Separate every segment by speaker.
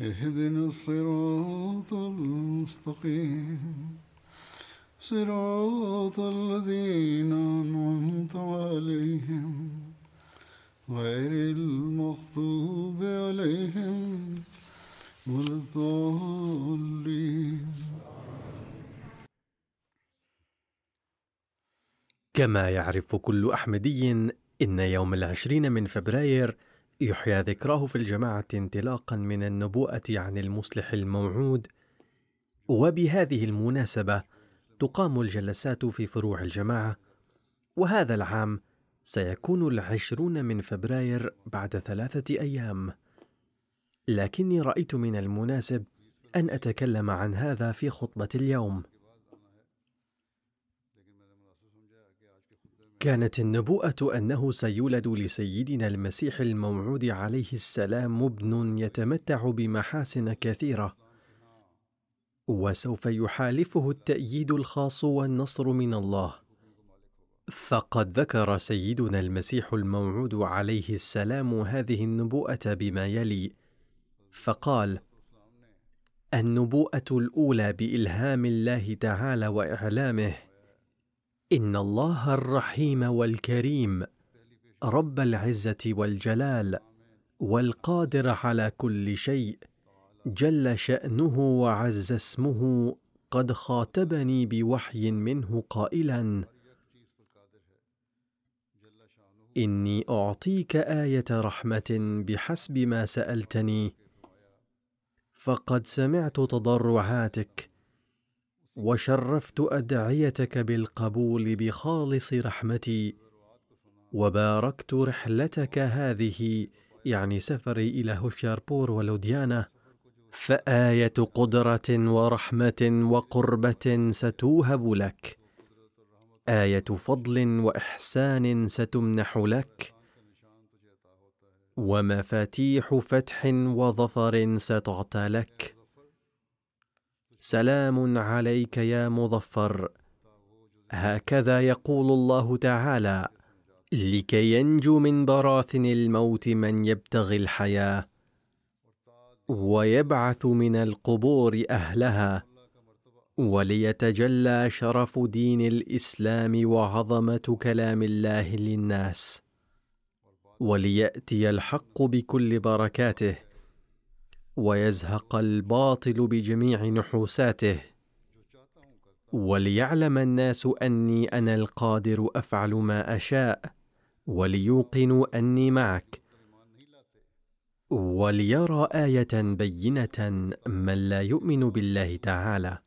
Speaker 1: اهدنا الصراط المستقيم. صراط الذين أنعمت عليهم غير المغضوب عليهم ولا الضالين.
Speaker 2: كما يعرف كل أحمدي إن يوم العشرين من فبراير يحيى ذكراه في الجماعة انطلاقا من النبوءة عن المصلح الموعود. وبهذه المناسبة تقام الجلسات في فروع الجماعة. وهذا العام سيكون العشرون من فبراير بعد ثلاثة أيام. لكني رأيت من المناسب أن أتكلم عن هذا في خطبة اليوم. كانت النبوءة أنه سيولد لسيدنا المسيح الموعود عليه السلام ابن يتمتع بمحاسن كثيرة وسوف يحالفه التأييد الخاص والنصر من الله. فقد ذكر سيدنا المسيح الموعود عليه السلام هذه النبوءة بما يلي. فقال النبوءة الأولى بإلهام الله تعالى وإعلامه ان الله الرحيم والكريم رب العزه والجلال والقادر على كل شيء جل شانه وعز اسمه قد خاطبني بوحي منه قائلا اني اعطيك إيه رحمه بحسب ما سالتني فقد سمعت تضرعاتك وشرفت أدعيتك بالقبول بخالص رحمتي وباركت رحلتك هذه يعني سفري إلى هوشياربور ولوديانا. فآية قدرة ورحمة وقربة ستوهب لك. آية فضل وإحسان ستمنح لك. ومفاتيح فتح وظفر ستعطى لك. سلام عليك يا مظفر. هكذا يقول الله تعالى لكي ينجو من براثن الموت من يبتغي الحياة ويبعث من القبور أهلها وليتجلى شرف دين الإسلام وعظمة كلام الله للناس وليأتي الحق بكل بركاته. ويزهق الباطل بجميع نحوساته. وليعلم الناس أني أنا القادر أفعل ما أشاء وليوقنوا أني معك. وليرى آية بينة من لا يؤمن بالله تعالى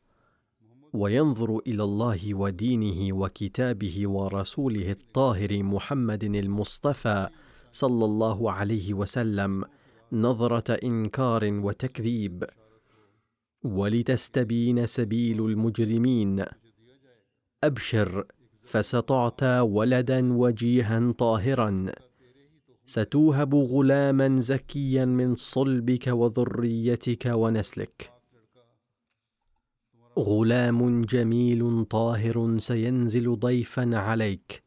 Speaker 2: وينظر إلى الله ودينه وكتابه ورسوله الطاهر محمد المصطفى صلى الله عليه وسلم. نظرة إنكار وتكذيب. ولتستبين سبيل المجرمين. أبشر فستعطى ولدا وجيها طاهرا. ستوهب غلاما زكيا من صلبك وذريتك ونسلك. غلام جميل طاهر سينزل ضيفا عليك.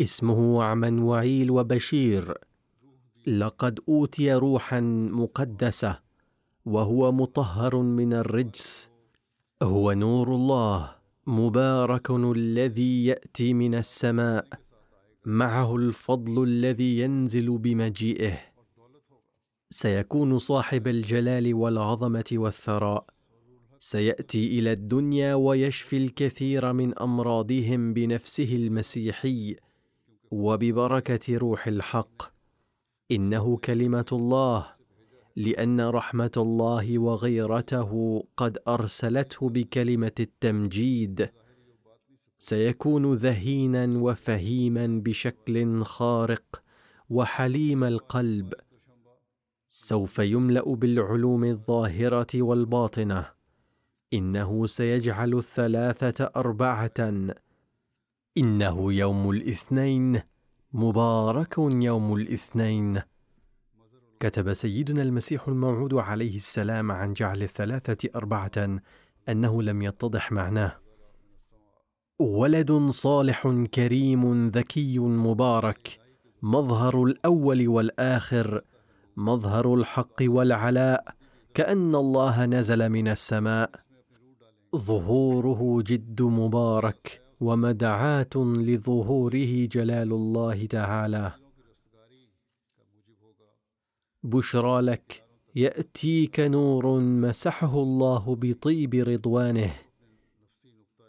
Speaker 2: اسمه عمنوعيل وبشير. لقد أوتي روحا مقدسة وهو مطهر من الرجس. هو نور الله مبارك الذي يأتي من السماء معه الفضل الذي ينزل بمجيئه. سيكون صاحب الجلال والعظمة والثراء. سيأتي إلى الدنيا ويشفي الكثير من أمراضهم بنفسه المسيحي وببركة روح الحق. إنه كلمة الله لأن رحمة الله وغيرته قد أرسلته بكلمة التمجيد. سيكون ذهينا وفهيما بشكل خارق وحليم القلب. سوف يملأ بالعلوم الظاهرة والباطنة. إنه سيجعل الثلاثة أربعة. إنه يوم الاثنين مبارك يوم الاثنين. كتب سيدنا المسيح الموعود عليه السلام عن جعل الثلاثة أربعة أنه لم يتضح معناه. ولد صالح كريم ذكي مبارك مظهر الأول والآخر مظهر الحق والعلاء كأن الله نزل من السماء. ظهوره جد مبارك ومدعاة لظهوره جلال الله تعالى. بشرى لك يأتيك نور مسحه الله بطيب رضوانه.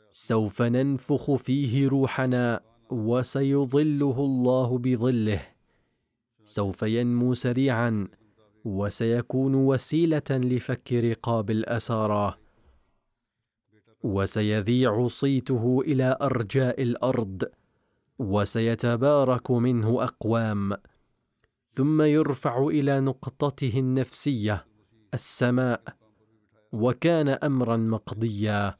Speaker 2: سوف ننفخ فيه روحنا وسيظله الله بظله. سوف ينمو سريعا وسيكون وسيلة لفك رقاب الأسارى. وسيذيع صيته إلى أرجاء الأرض وسيتبارك منه أقوام ثم يرفع إلى نقطته النفسية السماء وكان امرا مقضيا.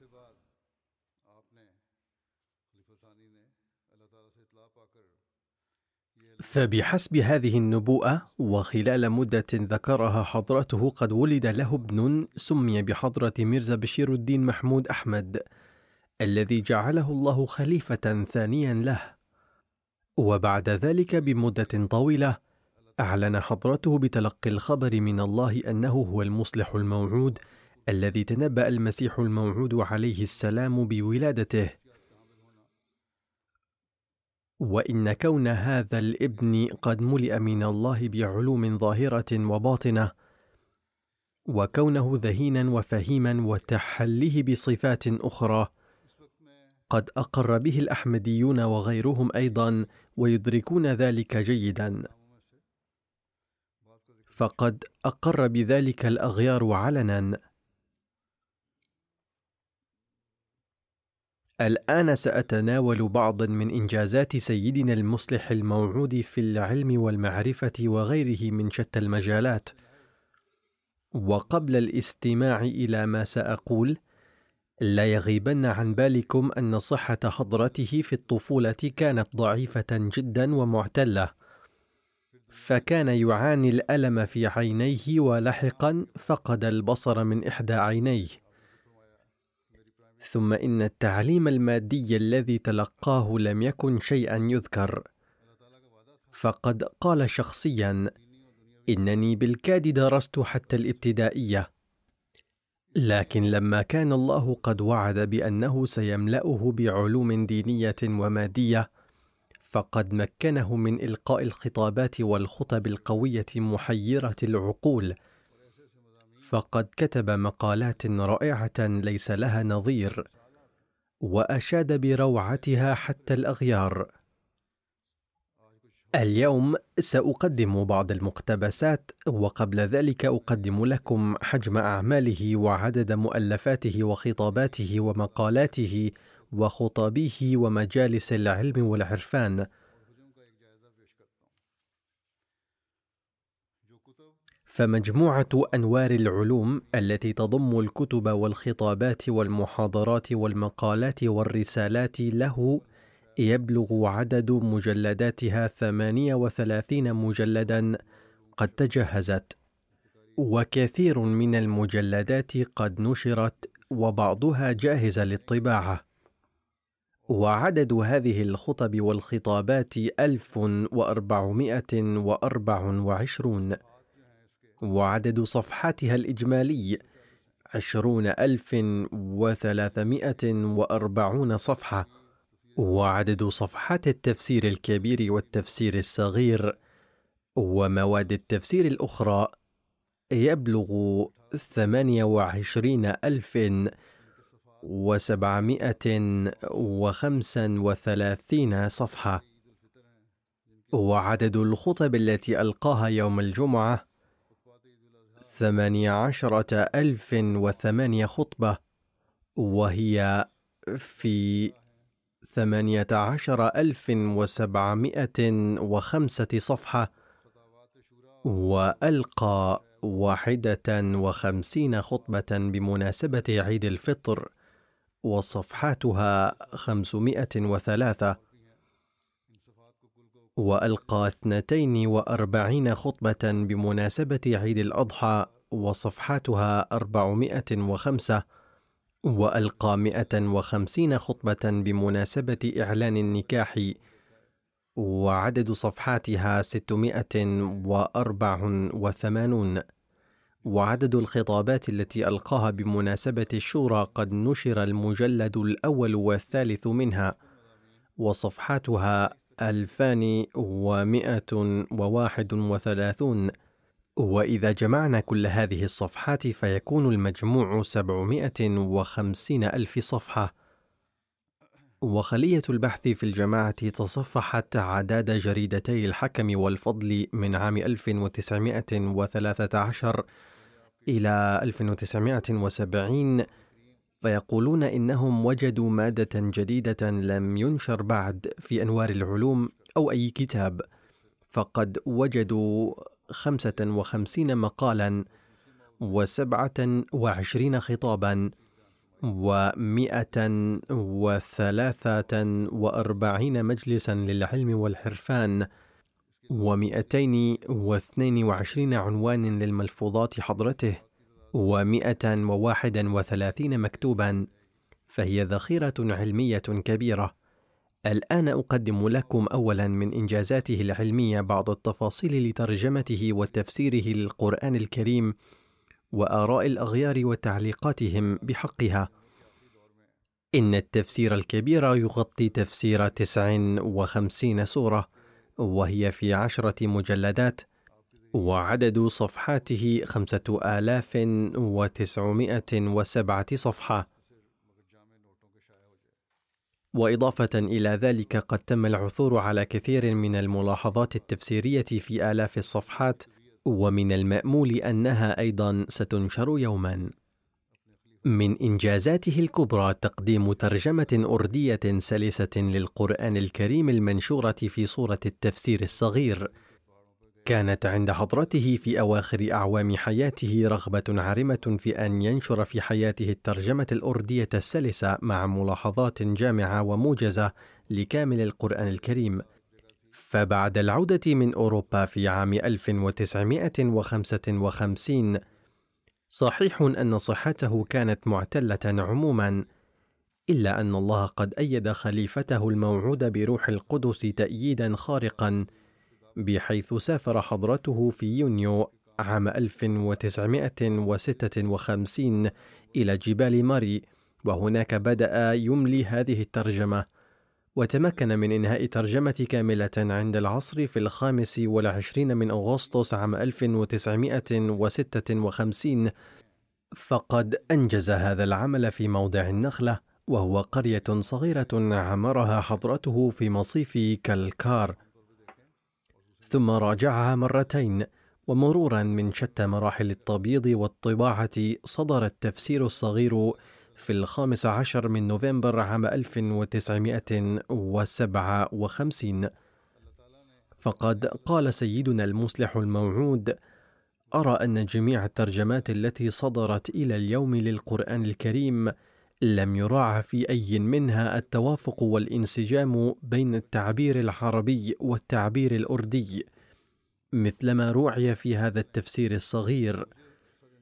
Speaker 2: فبحسب هذه النبوءة وخلال مدة ذكرها حضرته قد ولد له ابن سمي بحضرة ميرزا بشير الدين محمود أحمد الذي جعله الله خليفة ثانيا له. وبعد ذلك بمدة طويلة أعلن حضرته بتلقي الخبر من الله أنه هو المصلح الموعود الذي تنبأ المسيح الموعود عليه السلام بولادته. وإن كون هذا الابن قد ملئ من الله بعلوم ظاهرة وباطنة وكونه ذهينا وفهيما وتحليه بصفات أخرى قد أقر به الأحمديون وغيرهم أيضا ويدركون ذلك جيدا. فقد أقر بذلك الأغيار علنا. الآن سأتناول بعضا من إنجازات سيدنا المصلح الموعود في العلم والمعرفة وغيره من شتى المجالات. وقبل الاستماع إلى ما سأقول، لا يغيبن عن بالكم أن صحة حضرته في الطفولة كانت ضعيفة جدا ومعتلة، فكان يعاني الألم في عينيه ولاحقا فقد البصر من إحدى عينيه. ثم إن التعليم المادي الذي تلقاه لم يكن شيئا يذكر. فقد قال شخصيا إنني بالكاد درست حتى الابتدائية. لكن لما كان الله قد وعد بأنه سيملأه بعلوم دينية ومادية فقد مكنه من إلقاء الخطابات والخطب القوية محيرة العقول. فقد كتب مقالات رائعة ليس لها نظير وأشاد بروعتها حتى الأغيار. اليوم سأقدم بعض المقتبسات وقبل ذلك أقدم لكم حجم أعماله وعدد مؤلفاته وخطاباته ومقالاته وخطابه ومجالس العلم والعرفان. فمجموعة أنوار العلوم التي تضم الكتب والخطابات والمحاضرات والمقالات والرسالات له يبلغ عدد مجلداتها ثمانية وثلاثين مجلدا قد تجهزت. وكثير من المجلدات قد نشرت وبعضها جاهزة للطباعة. وعدد هذه الخطب والخطابات ألف وأربعمائة وأربع وعشرون. وعدد صفحاتها الإجمالي عشرون ألف وثلاثمائة وأربعون صفحة. وعدد صفحات التفسير الكبير والتفسير الصغير ومواد التفسير الأخرى يبلغ ثمانية وعشرين ألف وسبعمائة وخمسا وثلاثين صفحة. وعدد الخطب التي ألقاها يوم الجمعة ثمانية عشرة ألف وثمانية خطبة وهي في ثمانية عشر ألف وسبعمائة وخمسة صفحة وألقى واحدة وخمسين خطبة بمناسبة عيد الفطر وصفحاتها خمسمائة وثلاثة. وألقى اثنتين وأربعين خطبة بمناسبة عيد الأضحى وصفحاتها أربعمائة وخمسة وألقى مئة وخمسين خطبة بمناسبة إعلان النكاح وعدد صفحاتها ستمائة وأربع وثمانون. وعدد الخطابات التي ألقاها بمناسبة الشورى قد نشر المجلد الأول والثالث منها وصفحاتها ألفان ومائة وواحد وثلاثون. وإذا جمعنا كل هذه الصفحات فيكون المجموع سبعمائة وخمسين ألف صفحة. وخلية البحث في الجماعة تصفحت عداد جريدتي الحكم والفضل من عام 1913 إلى 1970 فيقولون إنهم وجدوا مادة جديدة لم ينشر بعد في أنوار العلوم أو أي كتاب فقد وجدوا خمسة وخمسين مقالا وسبعة وعشرين خطابا ومئة وثلاثة وأربعين مجلسا للعلم والحرفان ومئتين واثنين وعشرين عنوان للملفوظات حضرته. ومئة وواحد وثلاثين مكتوبا فهي ذخيرة علمية كبيرة. الآن أقدم لكم أولا من إنجازاته العلمية بعض التفاصيل لترجمته وتفسيره للقرآن الكريم وآراء الأغيار وتعليقاتهم بحقها. إن التفسير الكبير يغطي تفسير تسع وخمسين سورة وهي في عشرة مجلدات وعدد صفحاته خمسة آلاف وتسعمائة وسبعة صفحة. وإضافة إلى ذلك قد تم العثور على كثير من الملاحظات التفسيرية في آلاف الصفحات ومن المأمول أنها أيضا ستنشر يوما. من إنجازاته الكبرى تقديم ترجمة أردية سلسة للقرآن الكريم المنشورة في صورة التفسير الصغير. كانت عند حضرته في أواخر أعوام حياته رغبة عارمة في أن ينشر في حياته الترجمة الأردية السلسة مع ملاحظات جامعة وموجزة لكامل القرآن الكريم. فبعد العودة من أوروبا في عام 1955 صحيح أن صحته كانت معتلة عموما إلا أن الله قد أيد خليفته الموعود بروح القدس تأييدا خارقا بحيث سافر حضرته في يونيو عام 1956 إلى جبال ماري وهناك بدأ يملي هذه الترجمة. وتمكن من إنهاء ترجمة كاملة عند العصر في الخامس والعشرين من أغسطس عام 1956 فقد أنجز هذا العمل في موضع النخلة وهو قرية صغيرة عمرها حضرته في مصيف كالكار. ثم راجعها مرتين ومرورا من شتى مراحل التبييض والطباعة صدر التفسير الصغير في الخامس عشر من نوفمبر عام 1957 فقد قال سيدنا المصلح الموعود أرى أن جميع الترجمات التي صدرت إلى اليوم للقرآن الكريم لم يراعى في أي منها التوافق والانسجام بين التعبير العربي والتعبير الأردي. مثلما روعي في هذا التفسير الصغير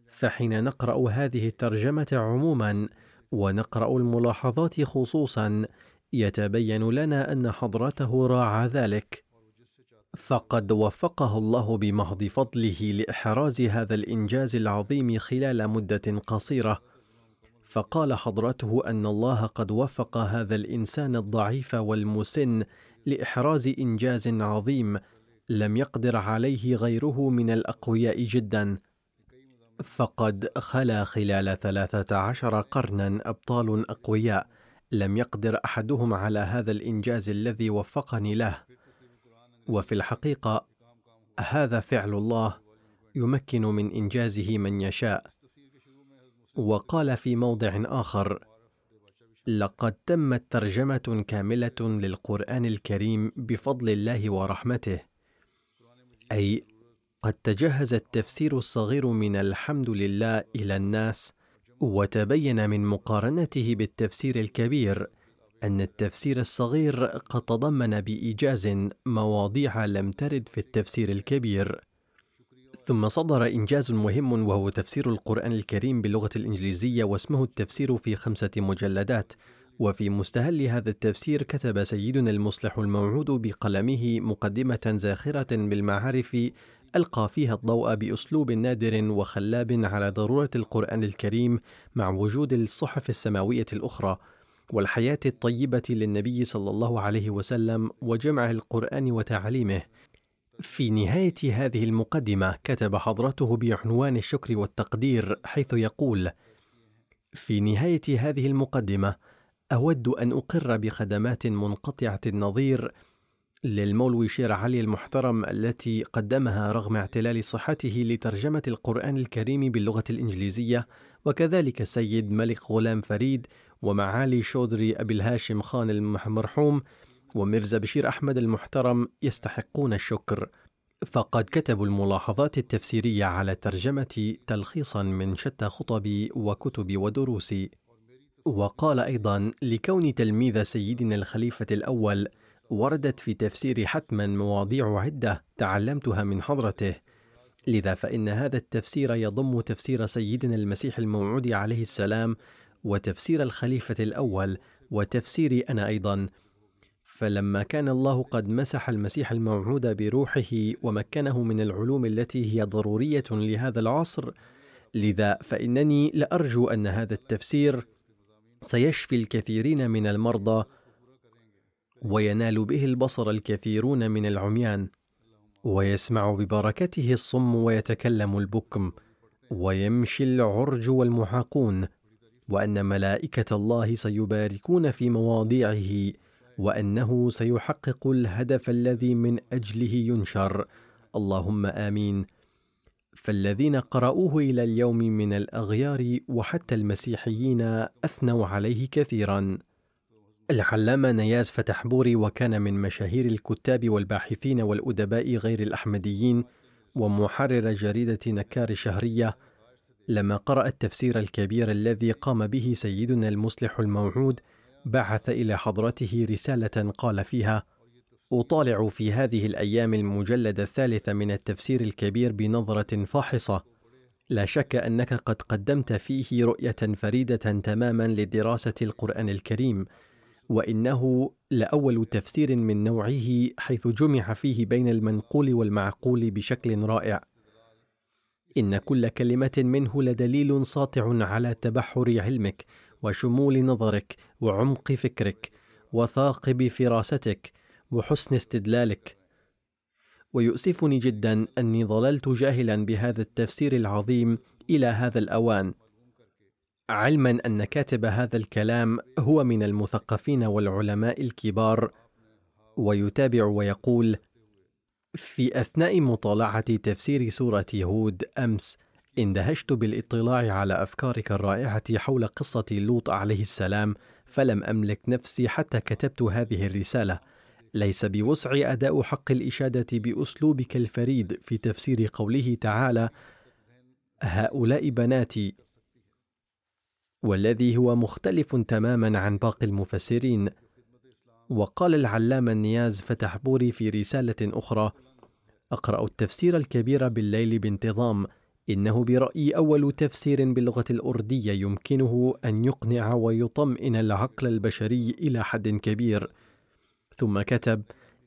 Speaker 2: فحين نقرأ هذه الترجمة عموما ونقرأ الملاحظات خصوصا يتبين لنا أن حضرته راعى ذلك. فقد وفقه الله بمحض فضله لإحراز هذا الإنجاز العظيم خلال مدة قصيرة. فقال حضرته أن الله قد وفق هذا الإنسان الضعيف والمسن لإحراز إنجاز عظيم لم يقدر عليه غيره من الأقوياء جدا. فقد خلا خلال ثلاثة عشر قرنا أبطال أقوياء. لم يقدر أحدهم على هذا الإنجاز الذي وفقني له. وفي الحقيقة هذا فعل الله يمكن من إنجازه من يشاء. وقال في موضع آخر لقد تمت ترجمة كاملة للقرآن الكريم بفضل الله ورحمته أي قد تجهز التفسير الصغير من الحمد لله إلى الناس وتبين من مقارنته بالتفسير الكبير أن التفسير الصغير قد تضمن بإيجاز مواضيع لم ترد في التفسير الكبير. ثم صدر إنجاز مهم وهو تفسير القرآن الكريم باللغة الإنجليزية واسمه التفسير في خمسة مجلدات. وفي مستهل هذا التفسير كتب سيدنا المصلح الموعود بقلمه مقدمة زاخرة بالمعارف ألقى فيها الضوء بأسلوب نادر وخلاب على ضرورة القرآن الكريم مع وجود الصحف السماوية الأخرى والحياة الطيبة للنبي صلى الله عليه وسلم وجمع القرآن وتعليمه. في نهاية هذه المقدمة كتب حضرته بعنوان الشكر والتقدير حيث يقول: في نهاية هذه المقدمة أود أن أقر بخدمات منقطعة النظير للمولوي شير علي المحترم التي قدمها رغم اعتلال صحته لترجمة القرآن الكريم باللغة الإنجليزية وكذلك السيد ملك غلام فريد ومعالي شودري أبي الهاشم خان المرحوم وميرزا بشير أحمد المحترم يستحقون الشكر. فقد كتبوا الملاحظات التفسيرية على ترجمة تلخيصا من شتى خطبي وكتبي ودروسي. وقال أيضا لكون تلميذ سيدنا الخليفة الأول وردت في تفسير حتما مواضيع عدة تعلمتها من حضرته لذا فإن هذا التفسير يضم تفسير سيدنا المسيح الموعود عليه السلام وتفسير الخليفة الأول وتفسيري أنا أيضا فلما كان الله قد مسح المسيح الموعود بروحه ومكنه من العلوم التي هي ضرورية لهذا العصر لذا فإنني لأرجو أن هذا التفسير سيشفي الكثيرين من المرضى وينال به البصر الكثيرون من العميان ويسمع ببركته الصم ويتكلم البكم ويمشي العرج والمحاقون وأن ملائكة الله سيباركون في مواضيعه وأنه سيحقق الهدف الذي من أجله ينشر اللهم آمين فالذين قرأوه إلى اليوم من الأغيار وحتى المسيحيين أثنوا عليه كثيرا. العلامة نياز فتحبوري وكان من مشاهير الكتاب والباحثين والأدباء غير الأحمديين ومحرر جريدة نكار الشهرية لما قرأ التفسير الكبير الذي قام به سيدنا المصلح الموعود بعث إلى حضرته رسالة قال فيها أطالع في هذه الأيام المجلد الثالث من التفسير الكبير بنظرة فاحصة. لا شك أنك قد قدمت فيه رؤية فريدة تماما لدراسة القرآن الكريم وإنه لأول تفسير من نوعه حيث جمع فيه بين المنقول والمعقول بشكل رائع. إن كل كلمة منه لدليل ساطع على تبحر علمك وشمول نظرك وعمق فكرك وثاقب فراستك وحسن استدلالك. ويؤسفني جدا أني ظللت جاهلا بهذا التفسير العظيم إلى هذا الأوان. علما أن كاتب هذا الكلام هو من المثقفين والعلماء الكبار. ويتابع ويقول في أثناء مطالعة تفسير سورة هود أمس اندهشت بالاطلاع على أفكارك الرائعة حول قصة لوط عليه السلام فلم أملك نفسي حتى كتبت هذه الرسالة. ليس بوسعي أداء حق الإشادة بأسلوبك الفريد في تفسير قوله تعالى هؤلاء بناتي والذي هو مختلف تماما عن باقي المفسرين. وقال العلامة النياز فتحبوري في رسالة أخرى: أقرأ التفسير الكبير بالليل بانتظام، إنه برأيي أول تفسير باللغة الأردية يمكنه أن يقنع ويطمئن العقل البشري إلى حد كبير. ثم كتب: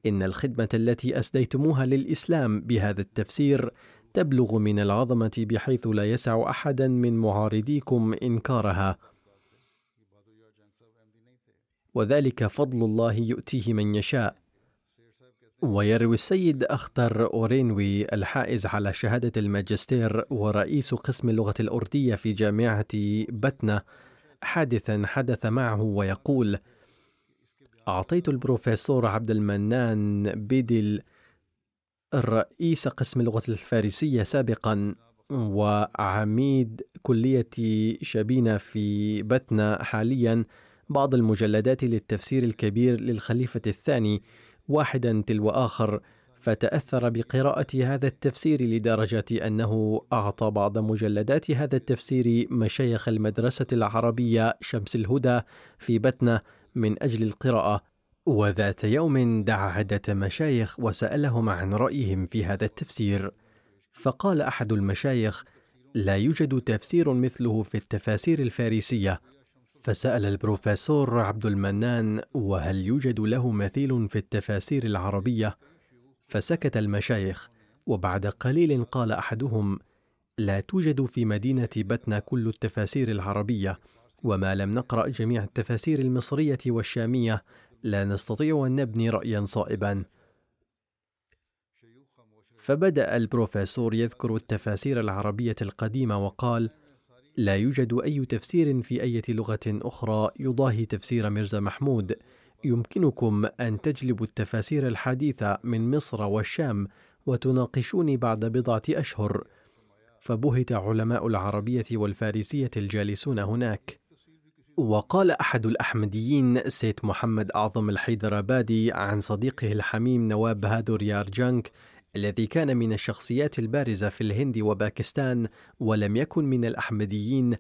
Speaker 2: إن الخدمة التي أسديتموها للإسلام بهذا التفسير تبلغ من العظمة بحيث لا يسع أحدا من معارضيكم إنكارها. وذلك فضل الله يؤتيه من يشاء. ويروي السيد أخطر أورينوي الحائز على شهادة الماجستير ورئيس قسم اللغة الأردية في جامعة بتنا. حادثا حدث معه ويقول أعطيت البروفيسور عبد المنان بيدل رئيس قسم اللغة الفارسية سابقا وعميد كلية شبينة في بتنا حاليا. بعض المجلدات للتفسير الكبير للخليفة الثاني واحدا تلو آخر فتأثر بقراءة هذا التفسير لدرجة أنه أعطى بعض مجلدات هذا التفسير مشايخ المدرسة العربية شمس الهدى في بتنة من أجل القراءة. وذات يوم دعا عدة مشايخ وسألهم عن رأيهم في هذا التفسير. فقال أحد المشايخ لا يوجد تفسير مثله في التفاسير الفارسية فسأل البروفيسور عبد المنان وهل يوجد له مثيل في التفاسير العربية؟ فسكت المشايخ وبعد قليل قال أحدهم لا توجد في مدينة بتنا كل التفاسير العربية وما لم نقرأ جميع التفاسير المصرية والشامية لا نستطيع أن نبني رأيا صائبا. فبدأ البروفيسور يذكر التفاسير العربية القديمة وقال: لا يوجد أي تفسير في أي لغة أخرى يضاهي تفسير ميرزا محمود. يمكنكم أن تجلبوا التفاسير الحديثة من مصر والشام وتناقشوني بعد بضعة أشهر. فبهت علماء العربية والفارسية الجالسون هناك. وقال أحد الأحمديين سيد محمد أعظم الحيدرابادي عن صديقه الحميم نواب هادور يارجانك الذي كان من الشخصيات البارزة في الهند وباكستان ولم يكن من الأحمديين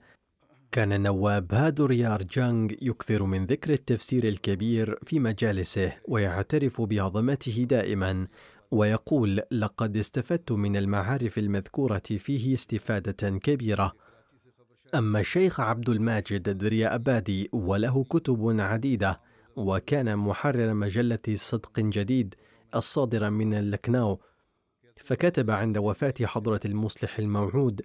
Speaker 2: كان نواب هادور يارجانغ يكثر من ذكر التفسير الكبير في مجالسه ويعترف بعظمته دائما ويقول لقد استفدت من المعارف المذكورة فيه استفادة كبيرة. أما الشيخ عبد الماجد دريا أبادي وله كتب عديدة وكان محرر مجلة صدق جديد الصادرة من اللكناو فكتب عند وفاة حضرة المصلح الموعود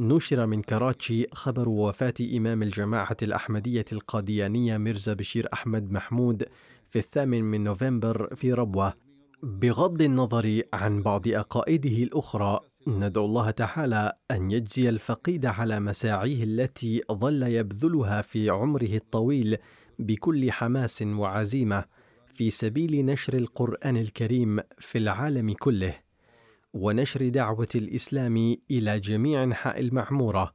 Speaker 2: نشر من كراتشي خبر وفاة إمام الجماعة الأحمدية القاديانية ميرزا بشير أحمد محمود في الثامن من نوفمبر في ربوة. بغض النظر عن بعض أقائده الأخرى ندعو الله تعالى أن يجزي الفقيد على مساعيه التي ظل يبذلها في عمره الطويل بكل حماس وعزيمة في سبيل نشر القرآن الكريم في العالم كله. ونشر دعوة الإسلام إلى جميع أنحاء المعمورة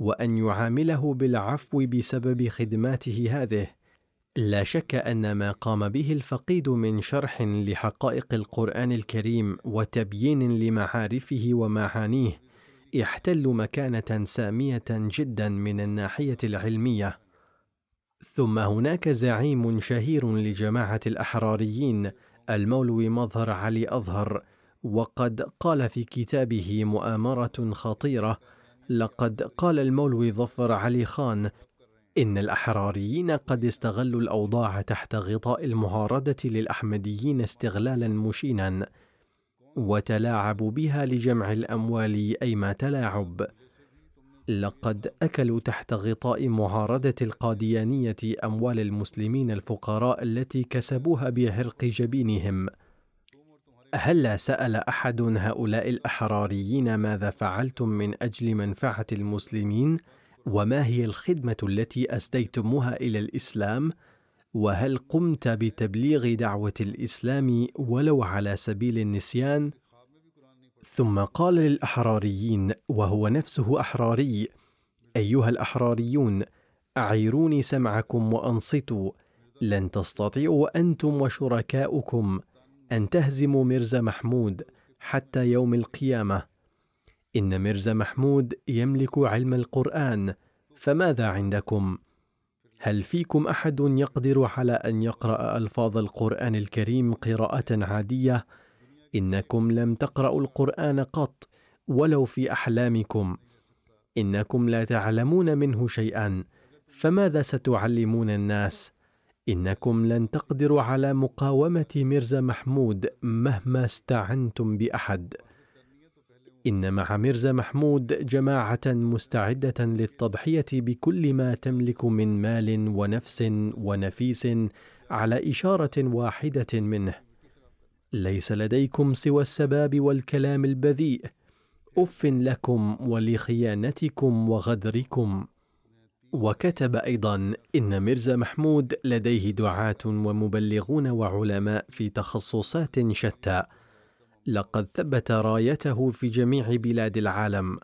Speaker 2: وأن يعامله بالعفو بسبب خدماته هذه. لا شك أن ما قام به الفقيد من شرح لحقائق القرآن الكريم وتبيين لمعارفه ومعانيه يحتل مكانة سامية جدا من الناحية العلمية. ثم هناك زعيم شهير لجماعة الأحراريين المولوي مظهر علي أظهر وقد قال في كتابه مؤامرة خطيرة لقد قال المولوي ظفر علي خان إن الأحراريين قد استغلوا الأوضاع تحت غطاء المعارضة للأحمديين استغلالا مشينا وتلاعبوا بها لجمع الأموال أيما تلاعب. لقد أكلوا تحت غطاء معارضة القاديانية أموال المسلمين الفقراء التي كسبوها بعرق جبينهم. هل سأل أحد هؤلاء الأحراريين ماذا فعلتم من أجل منفعة المسلمين؟ وما هي الخدمة التي أسديتموها إلى الإسلام وهل قمت بتبليغ دعوة الإسلام ولو على سبيل النسيان ثم قال للأحراريين وهو نفسه أحراري أيها الأحراريون أعيروني سمعكم وأنصتوا لن تستطيعوا أنتم وشركاؤكم أن تهزموا مرزا محمود حتى يوم القيامة إن ميرزا محمود يملك علم القرآن فماذا عندكم؟ هل فيكم أحد يقدر على أن يقرأ ألفاظ القرآن الكريم قراءة عادية؟ إنكم لم تقرأوا القرآن قط ولو في أحلامكم إنكم لا تعلمون منه شيئا فماذا ستعلمون الناس؟ إنكم لن تقدروا على مقاومة ميرزا محمود مهما استعنتم بأحد. إن مع ميرزا محمود جماعة مستعدة للتضحية بكل ما تملك من مال ونفس ونفيس على إشارة واحدة منه. ليس لديكم سوى السباب والكلام البذيء. أف لكم ولخيانتكم وغدركم. وكتب أيضا إن ميرزا محمود لديه دعاة ومبلغون وعلماء في تخصصات شتى. لقد ثبت رايته في جميع بلاد العالم.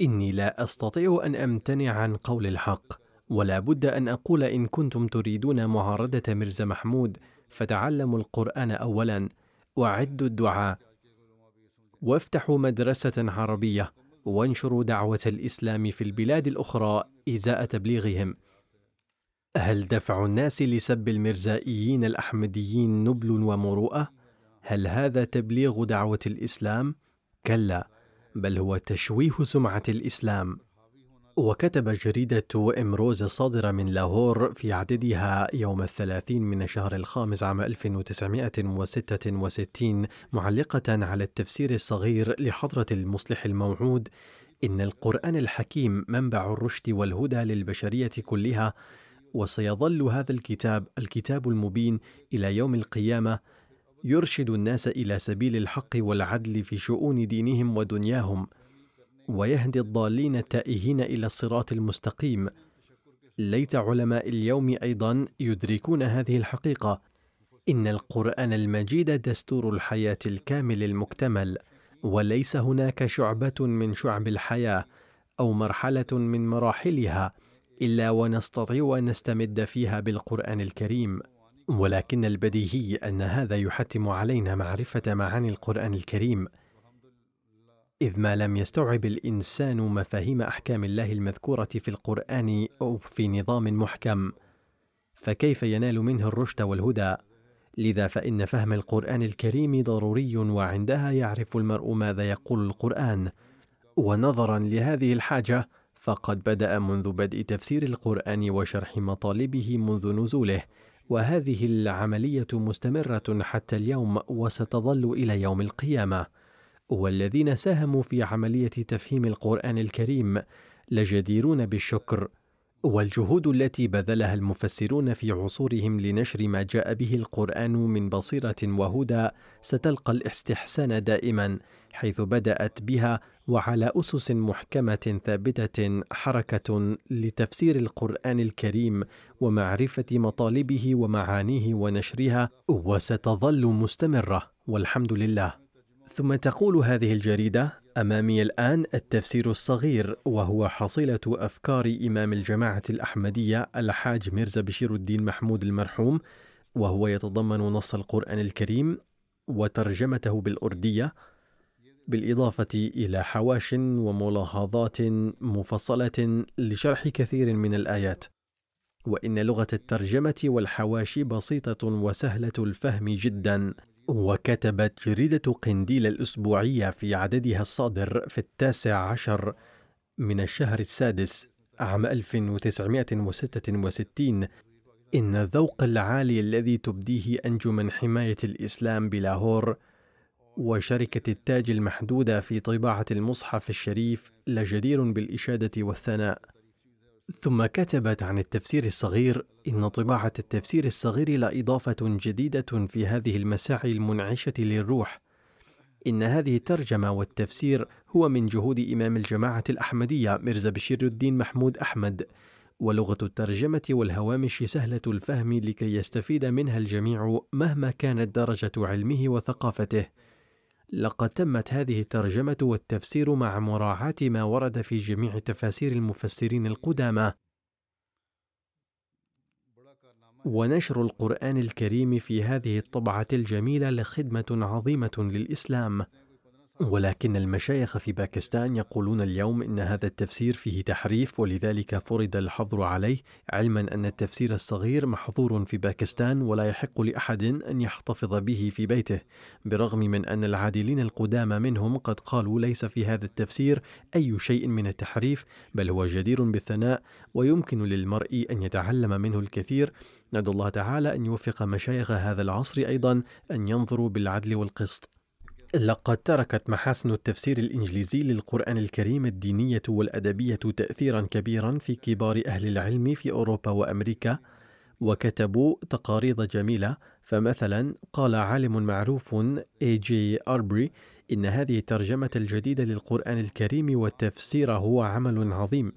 Speaker 2: إني لا أستطيع أن أمتنع عن قول الحق ولا بد أن أقول إن كنتم تريدون معارضة ميرزا محمود فتعلموا القرآن اولا وأعدوا الدعاء. وافتحوا مدرسة عربية وانشروا دعوة الإسلام في البلاد الأخرى إزاء تبليغهم. هل دفع الناس لسب المرزائيين الأحمديين نبل ومروءة؟ هل هذا تبليغ دعوة الإسلام؟ كلا بل هو تشويه سمعة الإسلام. وكتب جريدة إمروز الصادرة من لاهور في عددها يوم الثلاثين من الشهر الخامس عام 1966 معلقة على التفسير الصغير لحضرة المصلح الموعود إن القرآن الحكيم منبع الرشد والهدى للبشرية كلها وسيظل هذا الكتاب الكتاب المبين إلى يوم القيامة يرشد الناس إلى سبيل الحق والعدل في شؤون دينهم ودنياهم ويهدي الضالين التائهين إلى الصراط المستقيم. ليت علماء اليوم أيضا يدركون هذه الحقيقة. إن القرآن المجيد دستور الحياة الكامل المكتمل. وليس هناك شعبة من شعب الحياة أو مرحلة من مراحلها إلا ونستطيع أن نستمد فيها بالقرآن الكريم ولكن البديهي أن هذا يحتم علينا معرفة معاني القرآن الكريم إذ ما لم يستوعب الإنسان مفاهيم أحكام الله المذكورة في القرآن أو في نظام محكم، فكيف ينال منه الرشد والهدى؟ لذا فإن فهم القرآن الكريم ضروري وعندها يعرف المرء ماذا يقول القرآن، ونظرا لهذه الحاجة فقد بدأ منذ بدء تفسير القرآن وشرح مطالبه منذ نزوله، وهذه العملية مستمرة حتى اليوم وستظل إلى يوم القيامة. والذين ساهموا في عملية تفهيم القرآن الكريم لجديرون بالشكر والجهود التي بذلها المفسرون في عصورهم لنشر ما جاء به القرآن من بصيرة وهدى ستلقى الاستحسان دائما حيث بدأت بها وعلى أسس محكمة ثابتة حركة لتفسير القرآن الكريم ومعرفة مطالبه ومعانيه ونشرها وستظل مستمرة والحمد لله. ثم تقول هذه الجريدة: أمامي الآن التفسير الصغير وهو حصيلة أفكار إمام الجماعة الأحمدية الحاج ميرزا بشير الدين محمود المرحوم، وهو يتضمن نص القرآن الكريم وترجمته بالأردية، بالإضافة إلى حواش وملاحظات مفصلة لشرح كثير من الآيات. وإن لغة الترجمة والحواشي بسيطة وسهلة الفهم جدا وكتبت جريدة قنديل الأسبوعية في عددها الصادر في التاسع عشر من الشهر السادس عام 1966 إن الذوق العالي الذي تبديه أنجمن حماية الإسلام بلاهور وشركة التاج المحدودة في طباعة المصحف الشريف لجدير بالإشادة والثناء. ثم كتبت عن التفسير الصغير إن طباعة التفسير الصغير لا إضافة جديدة في هذه المساعي المنعشة للروح. إن هذه الترجمة والتفسير هو من جهود إمام الجماعة الأحمدية ميرزا بشير الدين محمود أحمد، ولغة الترجمة والهوامش سهلة الفهم لكي يستفيد منها الجميع مهما كانت درجة علمه وثقافته. لقد تمت هذه الترجمة والتفسير مع مراعاة ما ورد في جميع تفاسير المفسرين القدامى. ونشر القرآن الكريم في هذه الطبعة الجميلة لخدمة عظيمة للإسلام. ولكن المشايخ في باكستان يقولون اليوم إن هذا التفسير فيه تحريف ولذلك فرض الحظر عليه علما أن التفسير الصغير محظور في باكستان ولا يحق لأحد أن يحتفظ به في بيته برغم من أن العادلين القدامى منهم قد قالوا ليس في هذا التفسير أي شيء من التحريف بل هو جدير بالثناء ويمكن للمرء أن يتعلم منه الكثير. ندعو الله تعالى أن يوفق مشايخ هذا العصر أيضا أن ينظروا بالعدل والقسط. لقد تركت محاسن التفسير الإنجليزي للقرآن الكريم الدينية والأدبية تأثيرا كبيرا في كبار أهل العلم في أوروبا وأمريكا وكتبوا تقاريض جميلة. فمثلا قال عالم معروف اي جي اربري إن هذه الترجمة الجديدة للقرآن الكريم والتفسير هو عمل عظيم.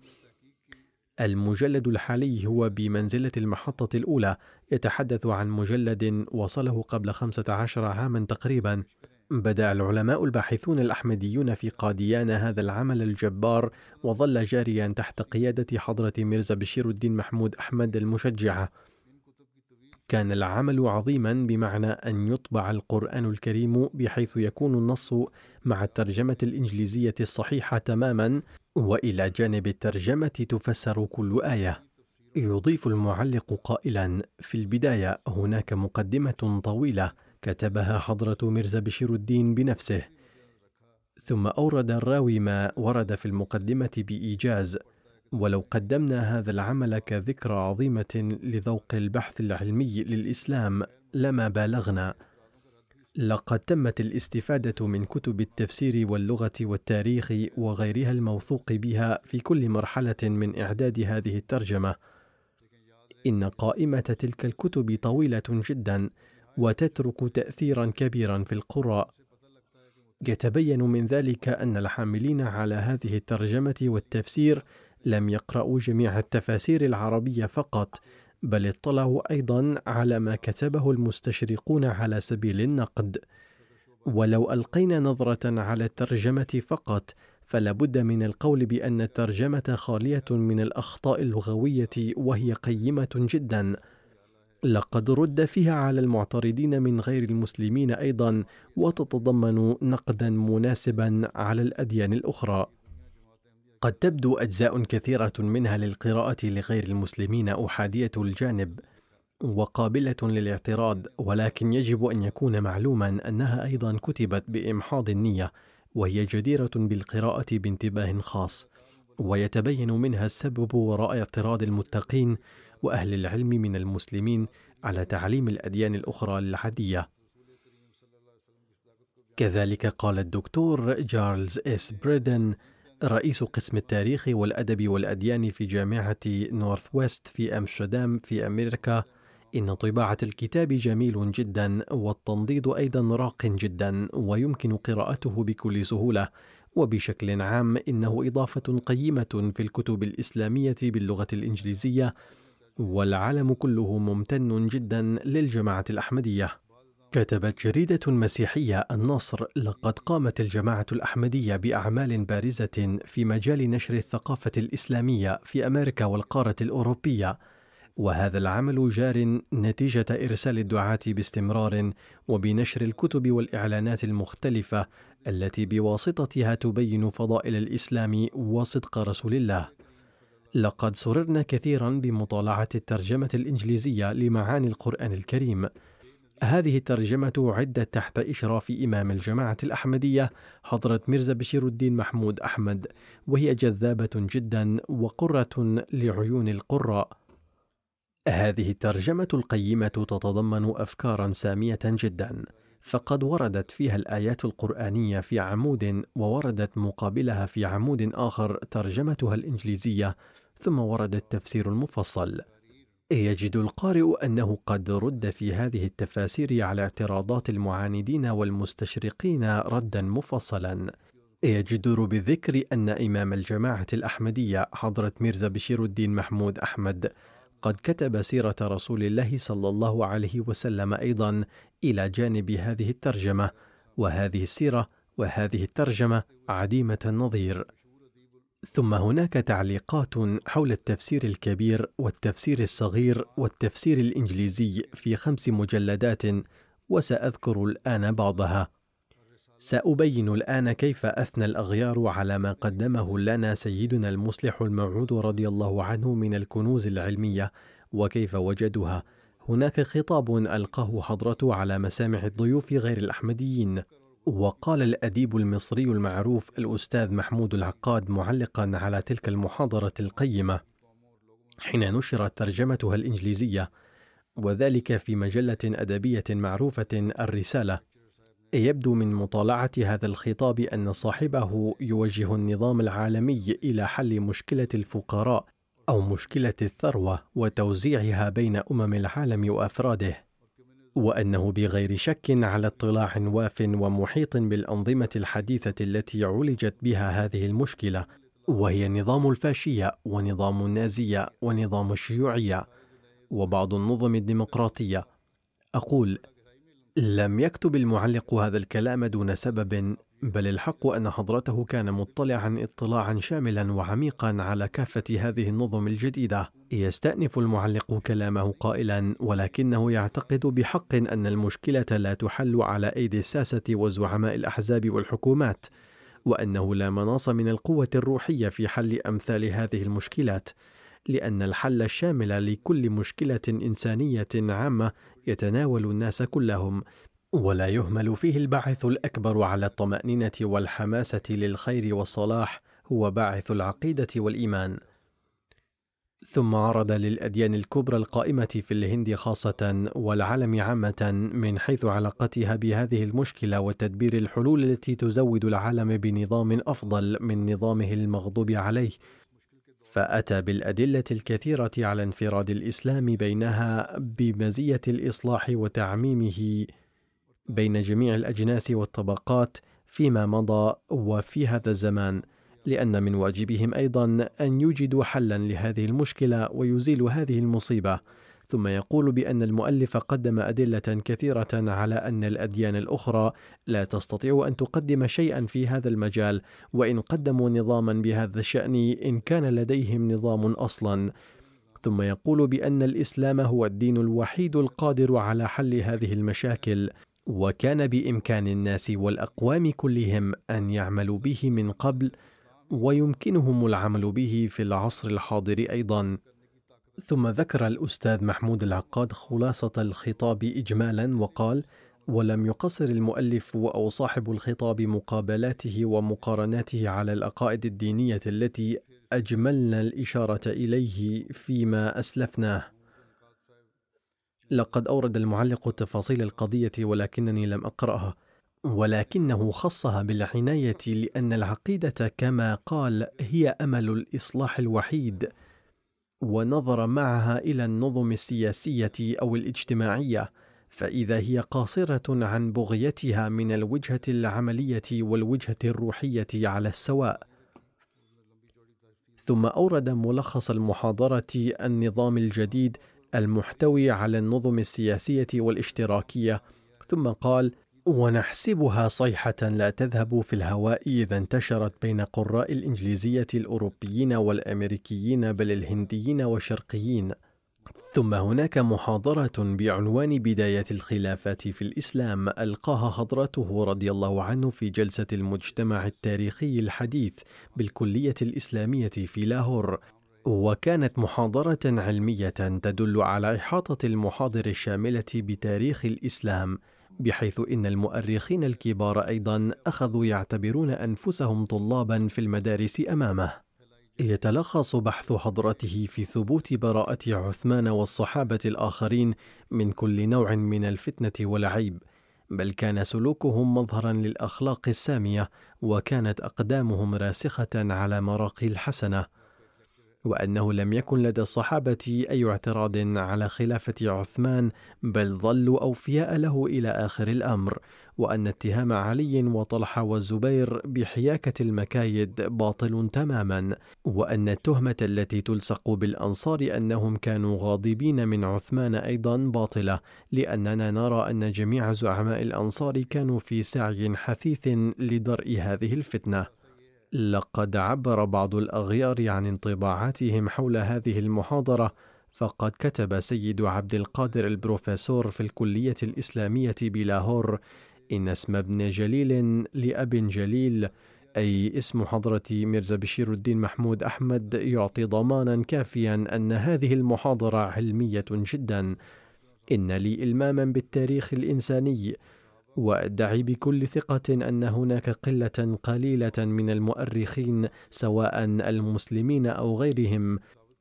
Speaker 2: المجلد الحالي هو بمنزلة المحطة الأولى يتحدث عن مجلد وصله قبل خمسة عشر عاما تقريبا. بدأ العلماء الباحثون الأحمديون في قاديان هذا العمل الجبار وظل جاريا تحت قيادة حضرة ميرزا بشير الدين محمود أحمد المشجعة. كان العمل عظيما بمعنى أن يطبع القرآن الكريم بحيث يكون النص مع الترجمة الإنجليزية الصحيحة تماما وإلى جانب الترجمة تفسر كل آية. يضيف المعلق قائلا في البداية هناك مقدمة طويلة كتبها حضرة ميرزا بشير الدين بنفسه. ثم أورد الراوي ما ورد في المقدمة بإيجاز. ولو قدمنا هذا العمل كذكرى عظيمة لذوق البحث العلمي للإسلام لما بالغنا. لقد تمت الاستفادة من كتب التفسير واللغة والتاريخ وغيرها الموثوق بها في كل مرحلة من إعداد هذه الترجمة. إن قائمة تلك الكتب طويلة جدا. وتترك تأثيرا كبيرا في القراء. يتبين من ذلك أن الحاملين على هذه الترجمة والتفسير لم يقرأوا جميع التفاسير العربية فقط، بل اطلعوا أيضا على ما كتبه المستشرقون على سبيل النقد ولو ألقينا نظرة على الترجمة فقط فلا بد من القول بأن الترجمة خالية من الأخطاء اللغوية وهي قيمة جدا لقد رد فيها على المعترضين من غير المسلمين أيضا وتتضمن نقدا مناسبا على الأديان الأخرى. قد تبدو أجزاء كثيرة منها للقراءة لغير المسلمين أحادية الجانب وقابلة للاعتراض ولكن يجب أن يكون معلوما أنها أيضا كتبت بإمحاض النية وهي جديرة بالقراءة بانتباه خاص. ويتبين منها السبب وراء اعتراض المتقين وأهل العلم من المسلمين على تعليم الأديان الأخرى العادية. كذلك قال الدكتور جارلز إس بريدن رئيس قسم التاريخ والأدب والأديان في جامعة نورث ويست في أمستردام في أمريكا. إن طباعة الكتاب جميل جدا والتنضيد أيضا راق جدا ويمكن قراءته بكل سهولة. وبشكل عام إنه إضافة قيمة في الكتب الإسلامية باللغة الإنجليزية والعالم كله ممتن جدا للجماعة الأحمدية كتبت جريدة مسيحية النصر لقد قامت الجماعة الأحمدية بأعمال بارزة في مجال نشر الثقافة الإسلامية في أمريكا والقارة الأوروبية وهذا العمل جار نتيجة إرسال الدعاة باستمرار وبنشر الكتب والإعلانات المختلفة التي بواسطتها تبين فضائل الإسلام وصدق رسول الله. لقد سررنا كثيرا بمطالعة الترجمة الإنجليزية لمعاني القرآن الكريم. هذه الترجمة عدت تحت إشراف إمام الجماعة الأحمدية حضرة ميرزا بشير الدين محمود أحمد وهي جذابة جدا وقرة لعيون القراء هذه الترجمة القيمة تتضمن أفكارا سامية جدا فقد وردت فيها الآيات القرآنية في عمود ووردت مقابلها في عمود آخر ترجمتها الإنجليزية ثم ورد التفسير المفصل. يجد القارئ أنه قد رد في هذه التفاسير على اعتراضات المعاندين والمستشرقين ردا مفصلا. يجدر بالذكر أن إمام الجماعة الأحمدية حضرة ميرزا بشير الدين محمود أحمد قد كتب سيرة رسول الله صلى الله عليه وسلم أيضا إلى جانب هذه الترجمة وهذه السيرة وهذه الترجمة عديمة النظير. ثم هناك تعليقات حول التفسير الكبير والتفسير الصغير والتفسير الإنجليزي في خمس مجلدات وسأذكر الآن بعضها. سأبين الآن كيف أثنى الأغيار على ما قدمه لنا سيدنا المصلح الموعود رضي الله عنه من الكنوز العلمية وكيف وجدها هناك خطاب ألقاه حضرته على مسامع الضيوف غير الأحمديين وقال الأديب المصري المعروف الأستاذ محمود العقاد معلقا على تلك المحاضرة القيمة. حين نشرت ترجمتها الإنجليزية وذلك في مجلة أدبية معروفة الرسالة. يبدو من مطالعة هذا الخطاب أن صاحبه يوجه النظام العالمي إلى حل مشكلة الفقراء أو مشكلة الثروة وتوزيعها بين أمم العالم وأفراده وأنه بغير شك على اطلاع واف ومحيط بالأنظمة الحديثة التي عولجت بها هذه المشكلة وهي نظام الفاشية ونظام النازية ونظام الشيوعية وبعض النظم الديمقراطية. أقول لم يكتب المعلق هذا الكلام دون سبب بل الحق أن حضرته كان مطلعا اطلاعا شاملا وعميقا على كافة هذه النظم الجديدة. يستأنف المعلق كلامه قائلا ولكنه يعتقد بحق أن المشكلة لا تحل على أيدي الساسة وزعماء الأحزاب والحكومات وأنه لا مناص من القوة الروحية في حل أمثال هذه المشكلات لأن الحل الشامل لكل مشكلة إنسانية عامة يتناول الناس كلهم ولا يهمل فيه الباعث الأكبر على الطمأنينة والحماسة للخير والصلاح هو باعث العقيدة والإيمان. ثم عرض للأديان الكبرى القائمة في الهند خاصة والعالم عامة من حيث علاقتها بهذه المشكلة وتدبير الحلول التي تزود العالم بنظام أفضل من نظامه المغضوب عليه فأتى بالأدلة الكثيرة على انفراد الإسلام بينها بمزية الإصلاح وتعميمه بين جميع الأجناس والطبقات فيما مضى وفي هذا الزمان لأن من واجبهم أيضا أن يوجدوا حلا لهذه المشكلة ويزيلوا هذه المصيبة. ثم يقول بأن المؤلف قدم أدلة كثيرة على أن الأديان الأخرى لا تستطيع أن تقدم شيئا في هذا المجال وإن قدموا نظاما بهذا الشأن إن كان لديهم نظام أصلا. ثم يقول بأن الإسلام هو الدين الوحيد القادر على حل هذه المشاكل وكان بإمكان الناس والأقوام كلهم أن يعملوا به من قبل ويمكنهم العمل به في العصر الحاضر أيضا. ثم ذكر الأستاذ محمود العقاد خلاصة الخطاب اجمالا وقال ولم يقصر المؤلف أو صاحب الخطاب مقابلاته ومقارناته على العقائد الدينية التي أجملنا الإشارة إليه فيما أسلفناه. لقد أورد المعلق تفاصيل القضية ولكنني لم أقرأها ولكنه خصها بالعناية لأن العقيدة كما قال هي أمل الإصلاح الوحيد ونظر معها إلى النظم السياسية أو الاجتماعية فإذا هي قاصرة عن بغيتها من الوجهة العملية والوجهة الروحية على السواء. ثم أورد ملخص المحاضرة النظام الجديد المحتوي على النظم السياسية والاشتراكية ثم قال ونحسبها صيحة لا تذهب في الهواء إذا انتشرت بين قراء الإنجليزية الأوروبيين والأمريكيين بل الهنديين والشرقيين. ثم هناك محاضرة بعنوان بداية الخلافات في الإسلام ألقاها حضرته رضي الله عنه في جلسة المجتمع التاريخي الحديث بالكلية الإسلامية في لاهور وكانت محاضرة علمية تدل على إحاطة المحاضر الشاملة بتاريخ الإسلام بحيث إن المؤرخين الكبار أيضا أخذوا يعتبرون أنفسهم طلابا في المدارس أمامه. يتلخص بحث حضرته في ثبوت براءة عثمان والصحابة الآخرين من كل نوع من الفتنة والعيب بل كان سلوكهم مظهرا للأخلاق السامية وكانت أقدامهم راسخة على مراقي الحسنة. وأنه لم يكن لدى الصحابة أي اعتراض على خلافة عثمان بل ظلوا أوفياء له إلى آخر الأمر. وأن اتهام علي وطلحة والزبير بحياكة المكايد باطل تماما. وأن التهمة التي تلصق بالأنصار أنهم كانوا غاضبين من عثمان أيضا باطلة. لأننا نرى أن جميع زعماء الأنصار كانوا في سعي حثيث لدرء هذه الفتنة. لقد عبر بعض الأغيار عن انطباعاتهم حول هذه المحاضرة فقد كتب سيد عبد القادر البروفيسور في الكلية الإسلامية بلاهور إن اسم ابن جليل لأب جليل أي اسم حضرة ميرزا بشير الدين محمود أحمد يعطي ضمانا كافيا أن هذه المحاضرة علمية جدا. إن لي إلماما بالتاريخ الإنساني وادعي بكل ثقة أن هناك قلة قليلة من المؤرخين سواء المسلمين أو غيرهم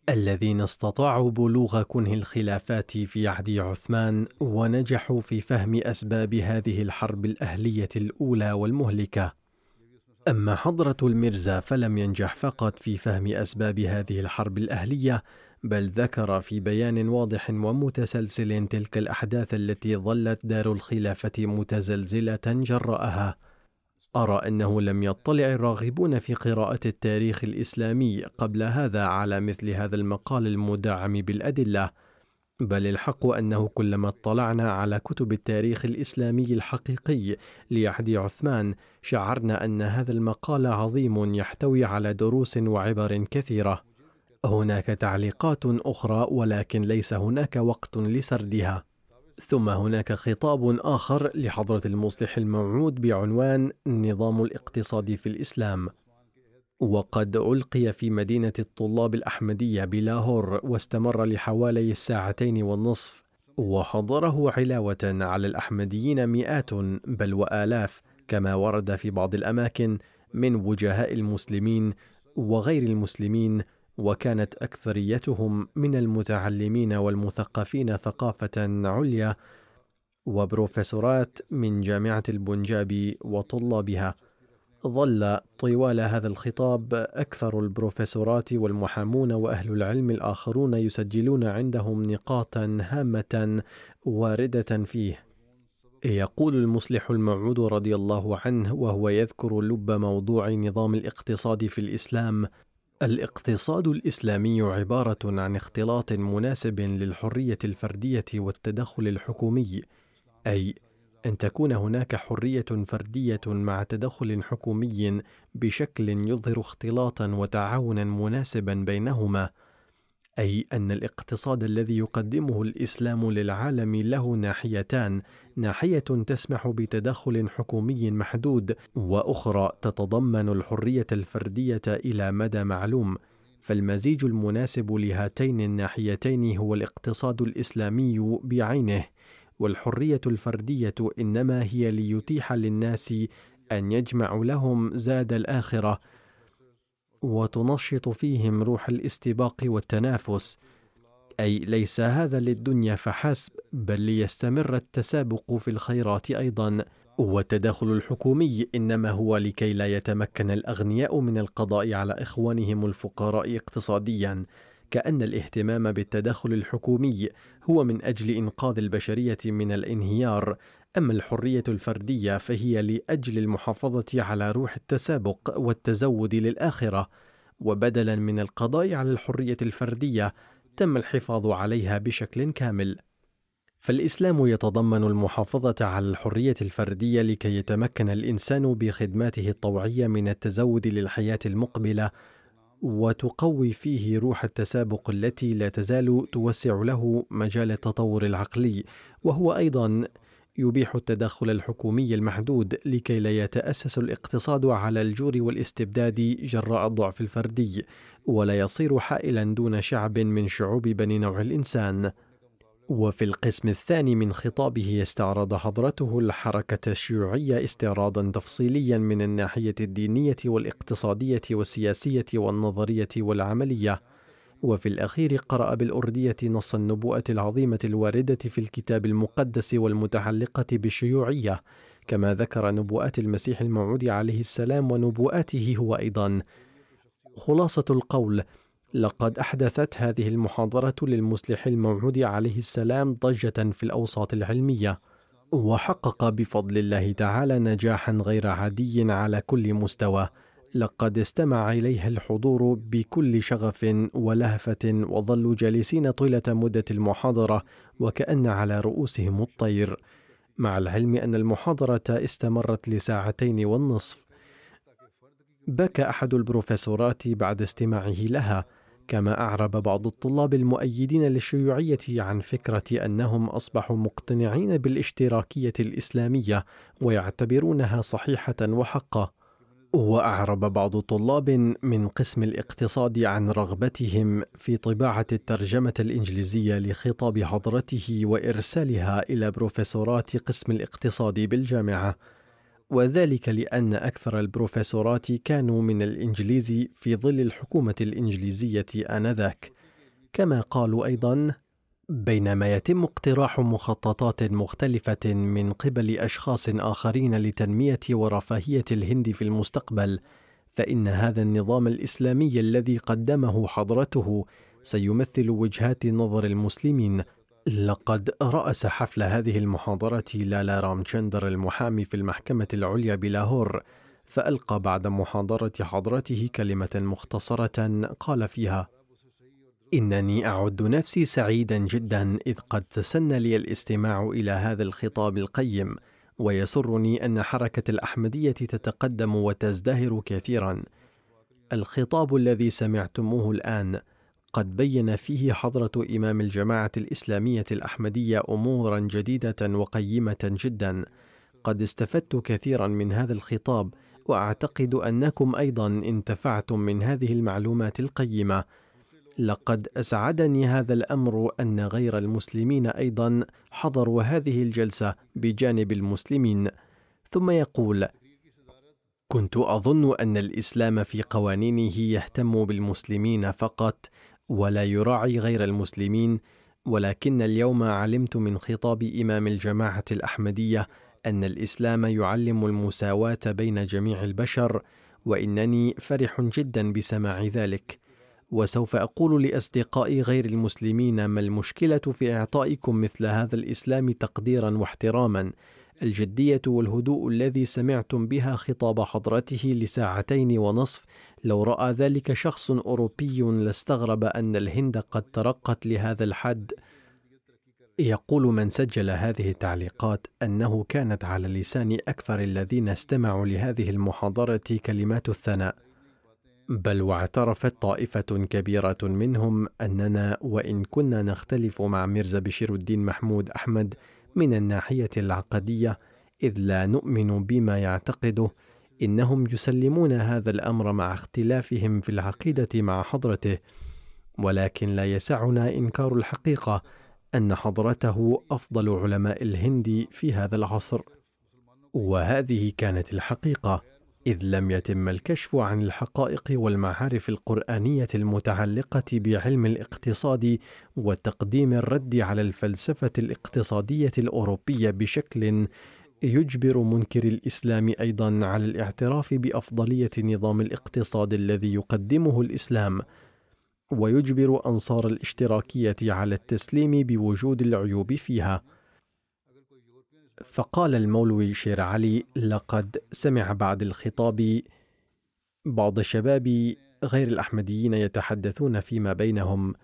Speaker 2: الذين استطاعوا بلوغ كنه الخلافات في عهد عثمان ونجحوا في فهم أسباب هذه الحرب الأهلية الأولى والمهلكة. أما حضرة الميرزا فلم ينجح فقط في فهم أسباب هذه الحرب الأهلية بل ذكر في بيان واضح ومتسلسل تلك الأحداث التي ظلت دار الخلافة متزلزلة جراءها. أرى أنه لم يطلع الراغبون في قراءة التاريخ الإسلامي قبل هذا على مثل هذا المقال المدعم بالأدلة بل الحق أنه كلما اطلعنا على كتب التاريخ الإسلامي الحقيقي لعهد عثمان شعرنا أن هذا المقال عظيم يحتوي على دروس وعبر كثيرة. هناك تعليقات أخرى ولكن ليس هناك وقت لسردها. ثم هناك خطاب آخر لحضرة المصلح الموعود بعنوان النظام الاقتصادي في الإسلام. وقد ألقي في مدينة الطلاب الأحمدية بلاهور واستمر لحوالي الساعتين والنصف وحضره علاوة على الأحمديين مئات بل وآلاف كما ورد في بعض الأماكن من وجهاء المسلمين وغير المسلمين وكانت أكثريتهم من المتعلمين والمثقفين ثقافة عليا وبروفيسورات من جامعة البنجاب وطلابها ظل طوال هذا الخطاب أكثر البروفيسورات والمحامون وأهل العلم الآخرون يسجلون عندهم نقاطا هامة واردة فيه. يقول المصلح الموعود رضي الله عنه وهو يذكر لب موضوع نظام الاقتصاد في الإسلام: الاقتصاد الإسلامي عبارة عن اختلاط مناسب للحرية الفردية والتدخل الحكومي، أي أن تكون هناك حرية فردية مع تدخل حكومي بشكل يظهر اختلاطا وتعاونا مناسبا بينهما. أي أن الاقتصاد الذي يقدمه الإسلام للعالم له ناحيتان ناحية تسمح بتدخل حكومي محدود وأخرى تتضمن الحرية الفردية إلى مدى معلوم. فالمزيج المناسب لهاتين الناحيتين هو الاقتصاد الإسلامي بعينه والحرية الفردية إنما هي ليتيح للناس أن يجمعوا لهم زاد الآخرة. وتنشط فيهم روح الاستباق والتنافس. أي ليس هذا للدنيا فحسب بل ليستمر التسابق في الخيرات أيضا. والتداخل الحكومي إنما هو لكي لا يتمكن الأغنياء من القضاء على إخوانهم الفقراء اقتصاديا. كأن الاهتمام بالتدخل الحكومي هو من أجل إنقاذ البشرية من الانهيار، أما الحرية الفردية فهي لأجل المحافظة على روح التسابق والتزود للآخرة، وبدلا من القضاء على الحرية الفردية تم الحفاظ عليها بشكل كامل. فالإسلام يتضمن المحافظة على الحرية الفردية لكي يتمكن الإنسان بخدماته الطوعية من التزود للحياة المقبلة وتقوي فيه روح التسابق التي لا تزال توسع له مجال التطور العقلي وهو أيضا يبيح التدخل الحكومي المحدود لكي لا يتأسس الاقتصاد على الجور والاستبداد جراء الضعف الفردي ولا يصير حائلا دون شعب من شعوب بني نوع الإنسان. وفي القسم الثاني من خطابه استعرض حضرته الحركة الشيوعية استعراضا تفصيليا من الناحية الدينية والاقتصادية والسياسية والنظرية والعملية. وفي الأخير قرأ بالأردية نص النبوءة العظيمة الواردة في الكتاب المقدس والمتعلقة بالشيوعية كما ذكر نبوءات المسيح الموعود عليه السلام ونبوءاته هو أيضا خلاصة القول لقد أحدثت هذه المحاضرة للمصلح الموعود عليه السلام ضجة في الأوساط العلمية، وحقق بفضل الله تعالى نجاحا غير عادي على كل مستوى. لقد استمع إليها الحضور بكل شغف ولهفة وظلوا جالسين طيلة مدة المحاضرة وكأن على رؤوسهم الطير، مع العلم أن المحاضرة استمرت لساعتين والنصف. بكى أحد البروفيسورات بعد استماعه لها كما أعرب بعض الطلاب المؤيدين للشيوعية عن فكرة أنهم أصبحوا مقتنعين بالاشتراكية الإسلامية ويعتبرونها صحيحة وحقة. وأعرب بعض الطلاب من قسم الاقتصاد عن رغبتهم في طباعة الترجمة الإنجليزية لخطاب حضرته وإرسالها إلى بروفيسورات قسم الاقتصاد بالجامعة. وذلك لأن أكثر البروفيسورات كانوا من الإنجليز في ظل الحكومة الإنجليزية آنذاك، كما قالوا أيضا: بينما يتم اقتراح مخططات مختلفة من قبل أشخاص آخرين لتنمية ورفاهية الهند في المستقبل، فإن هذا النظام الإسلامي الذي قدمه حضرته سيمثل وجهات نظر المسلمين. لقد رأس حفل هذه المحاضرة لالا رامتشندر المحامي في المحكمة العليا بلاهور، فألقى بعد محاضرة حضرته كلمة مختصرة قال فيها: إنني أعد نفسي سعيدا جدا إذ قد تسنى لي الاستماع إلى هذا الخطاب القيم، ويسرني أن حركة الأحمدية تتقدم وتزدهر كثيرا. الخطاب الذي سمعتموه الآن قد بين فيه حضرة إمام الجماعة الإسلامية الأحمدية أمورا جديدة وقيمة جدا. قد استفدت كثيرا من هذا الخطاب، وأعتقد أنكم أيضا انتفعتم من هذه المعلومات القيمة. لقد أسعدني هذا الأمر أن غير المسلمين أيضا حضروا هذه الجلسة بجانب المسلمين. ثم يقول كنت أظن أن الإسلام في قوانينه يهتم بالمسلمين فقط ولا يراعي غير المسلمين ولكن اليوم علمت من خطاب إمام الجماعة الأحمدية أن الإسلام يعلم المساواة بين جميع البشر وإنني فرح جدا بسماع ذلك. وسوف أقول لأصدقائي غير المسلمين ما المشكلة في إعطائكم مثل هذا الإسلام تقديرا واحتراما. الجدية والهدوء الذي سمعتم بها خطاب حضرته لساعتين ونصف. لو رأى ذلك شخص أوروبي لاستغرب أن الهند قد ترقت لهذا الحد. يقول من سجل هذه التعليقات أنه كانت على لسان أكثر الذين استمعوا لهذه المحاضرة كلمات الثناء. بل واعترفت طائفة كبيرة منهم أننا وإن كنا نختلف مع ميرزا بشير الدين محمود أحمد من الناحية العقدية إذ لا نؤمن بما يعتقده إنهم يسلمون هذا الأمر مع اختلافهم في العقيدة مع حضرته ولكن لا يسعنا إنكار الحقيقة أن حضرته أفضل علماء الهند في هذا العصر. وهذه كانت الحقيقة. إذ لم يتم الكشف عن الحقائق والمعارف القرآنية المتعلقة بعلم الاقتصاد وتقديم الرد على الفلسفة الاقتصادية الأوروبية بشكل يجبر منكر الإسلام أيضا على الاعتراف بأفضلية نظام الاقتصاد الذي يقدمه الإسلام ويجبر أنصار الاشتراكية على التسليم بوجود العيوب فيها. فقال المولوي شير علي لقد سمع بعد الخطاب بعض الشباب غير الأحمديين يتحدثون فيما بينهم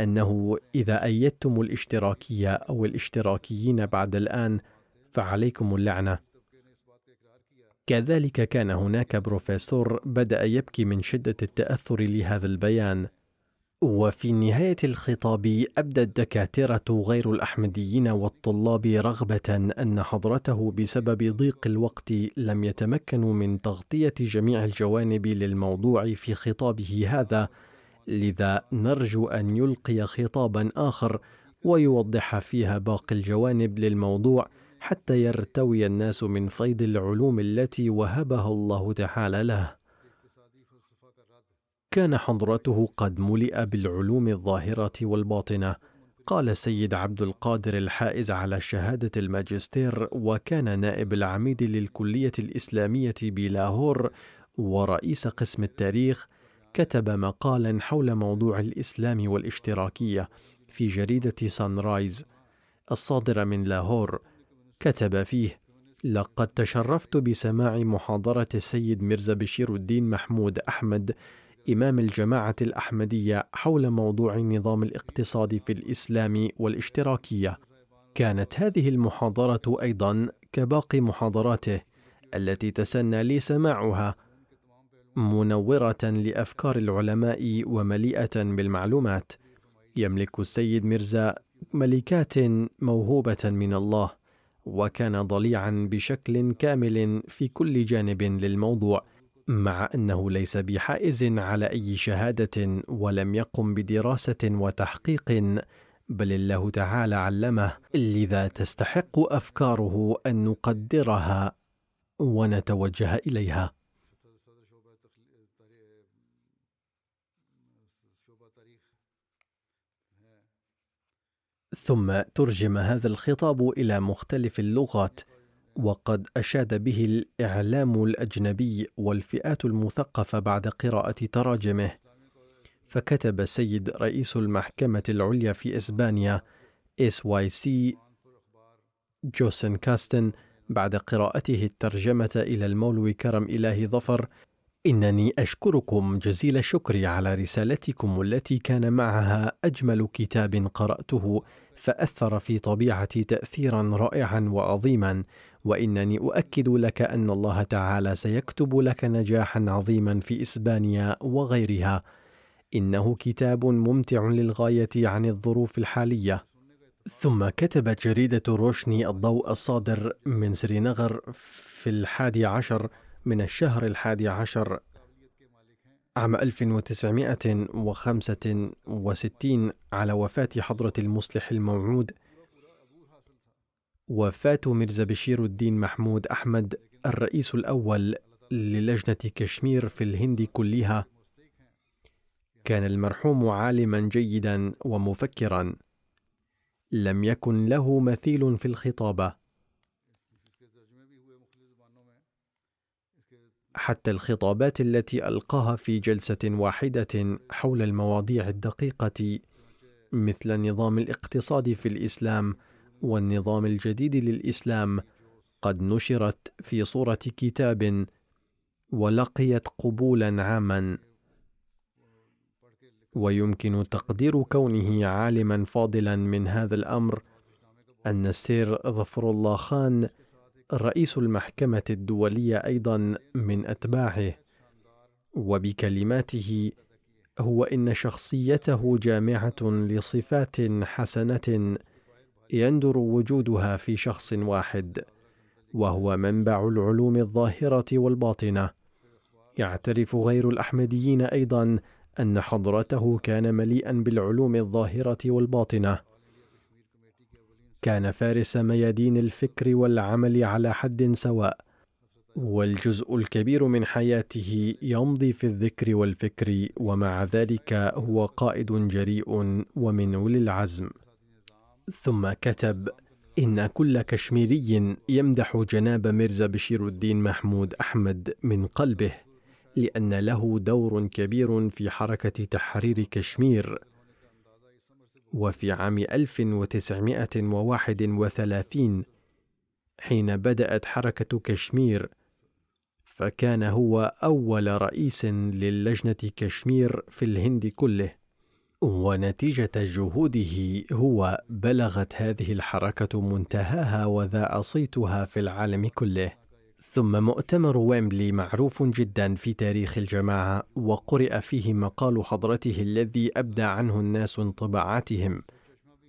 Speaker 2: أنه إذا أيدتم الاشتراكية أو الاشتراكيين بعد الآن فعليكم اللعنة. كذلك كان هناك بروفيسور بدأ يبكي من شدة التأثر لهذا البيان. وفي نهاية الخطاب أبدى الدكاترة غير الأحمديين والطلاب رغبة أن حضرته بسبب ضيق الوقت لم يتمكنوا من تغطية جميع الجوانب للموضوع في خطابه هذا، لذا نرجو أن يلقي خطابا آخر ويوضح فيها باقي الجوانب للموضوع حتى يرتوي الناس من فيض العلوم التي وهبها الله تعالى له. كان حضرته قد ملئ بالعلوم الظاهرة والباطنة. قال السيد عبد القادر الحائز على شهادة الماجستير وكان نائب العميد للكلية الإسلامية بلاهور ورئيس قسم التاريخ كتب مقالا حول موضوع الإسلام والاشتراكية في جريدة Sunrise الصادرة من لاهور كتب فيه لقد تشرفت بسماع محاضرة السيد ميرزا بشير الدين محمود أحمد إمام الجماعة الأحمدية حول موضوع النظام الاقتصادي في الإسلام والاشتراكية. كانت هذه المحاضرة أيضا كباقي محاضراته التي تسنى لي سماعها منورة لأفكار العلماء ومليئة بالمعلومات. يملك السيد ميرزا ملكات موهوبة من الله، وكان ضليعا بشكل كامل في كل جانب للموضوع. مع أنه ليس بحائز على أي شهادة ولم يقم بدراسة وتحقيق بل الله تعالى علمه لذا تستحق أفكاره أن نقدرها ونتوجه إليها. ثم ترجم هذا الخطاب إلى مختلف اللغات. وقد أشاد به الإعلام الأجنبي والفئات المثقفة بعد قراءة تراجمه. فكتب السيد رئيس المحكمة العليا في إسبانيا إس واي سي جوسن كاستن بعد قراءته الترجمة إلى المولوي كرم الهي ظفر إنني أشكركم جزيل الشكر على رسالتكم التي كان معها أجمل كتاب قرأته فأثر في طبيعتي تاثيرا رائعا وعظيما. وإنني أؤكد لك أن الله تعالى سيكتب لك نجاحا عظيما في إسبانيا وغيرها. إنه كتاب ممتع للغاية عن الظروف الحالية. ثم كتبت جريدة روشني الضوء الصادر من سرينغر في الحادي عشر من الشهر الحادي عشر عام 1965 على وفاة حضرة المصلح الموعود وفاة مرزا بشير الدين محمود أحمد الرئيس الأول للجنة كشمير في الهند كلها. كان المرحوم عالما جيدا ومفكرا. لم يكن له مثيل في الخطابة. حتى الخطابات التي ألقاها في جلسة واحدة حول المواضيع الدقيقة مثل نظام الاقتصاد في الإسلام والنظام الجديد للإسلام قد نشرت في صورة كتاب ولقيت قبولا عاما. ويمكن تقدير كونه عالما فاضلا من هذا الأمر أن السير ظفر الله خان رئيس المحكمة الدولية أيضا من أتباعه وبكلماته هو إن شخصيته جامعة لصفات حسنة يندر وجودها في شخص واحد وهو منبع العلوم الظاهرة والباطنة. يعترف غير الأحمديين أيضا أن حضرته كان مليئا بالعلوم الظاهرة والباطنة. كان فارس ميادين الفكر والعمل على حد سواء والجزء الكبير من حياته يمضي في الذكر والفكر ومع ذلك هو قائد جريء ومن أولي العزم. ثم كتب إن كل كشميري يمدح جناب مرزا بشير الدين محمود أحمد من قلبه لأن له دور كبير في حركة تحرير كشمير. وفي عام 1931 حين بدأت حركة كشمير فكان هو أول رئيس للجنة كشمير في الهند كله. ونتيجة جهوده هو بلغت هذه الحركة منتهاها وذاع صيتها في العالم كله. ثم مؤتمر ويمبلي معروف جدا في تاريخ الجماعة وقرئ فيه مقال حضرته الذي أبدى عنه الناس انطباعاتهم.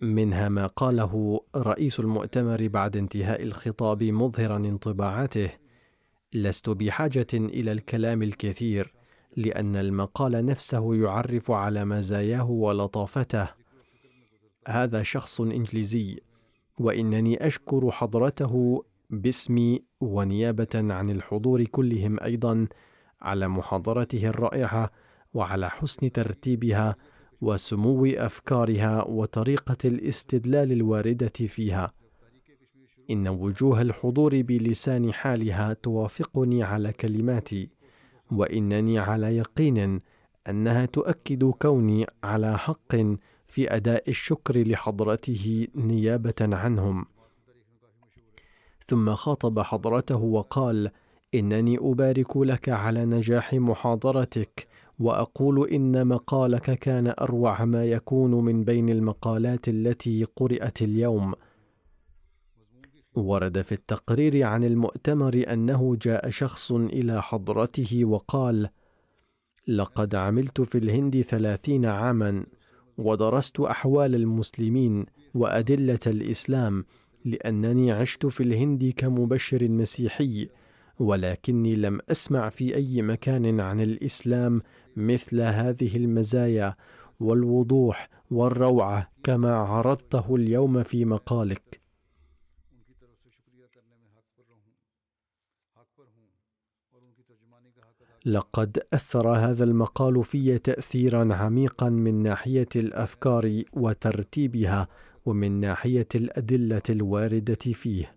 Speaker 2: منها ما قاله رئيس المؤتمر بعد انتهاء الخطاب مظهرا انطباعاته لست بحاجة إلى الكلام الكثير لأن المقال نفسه يعرف على مزاياه ولطافته هذا شخص إنجليزي وإنني أشكر حضرته باسمي ونيابة عن الحضور كلهم أيضا على محاضرته الرائعة وعلى حسن ترتيبها وسمو أفكارها وطريقة الاستدلال الواردة فيها. إن وجوه الحضور بلسان حالها توافقني على كلماتي، وإنني على يقين أنها تؤكد كوني على حق في أداء الشكر لحضرته نيابة عنهم. ثم خاطب حضرته وقال إنني أبارك لك على نجاح محاضرتك وأقول إن مقالك كان أروع ما يكون من بين المقالات التي قرأت اليوم ورد في التقرير عن المؤتمر أنه جاء شخص إلى حضرته وقال لقد عملت في الهند ثلاثين عاما ودرست أحوال المسلمين وأدلة الإسلام لأنني عشت في الهند كمبشر مسيحي ولكني لم أسمع في أي مكان عن الإسلام مثل هذه المزايا والوضوح والروعة كما عرضته اليوم في مقالك. لقد أثر هذا المقال في تاثيرا عميقا من ناحية الأفكار وترتيبها ومن ناحية الأدلة الواردة فيه.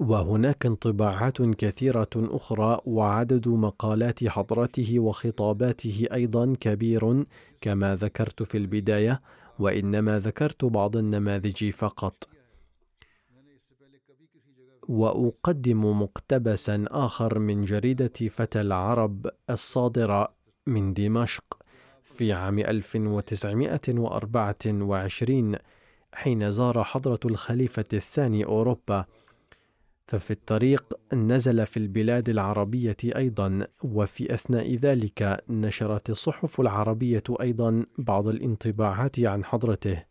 Speaker 2: وهناك انطباعات كثيرة أخرى وعدد مقالات حضرته وخطاباته أيضا كبير كما ذكرت في البداية وإنما ذكرت بعض النماذج فقط. وأقدم مقتبسا آخر من جريدة فتى العرب الصادرة من دمشق في عام 1924 حين زار حضرة الخليفة الثاني أوروبا ففي الطريق نزل في البلاد العربية أيضا وفي أثناء ذلك نشرت الصحف العربية أيضا بعض الانطباعات عن حضرته.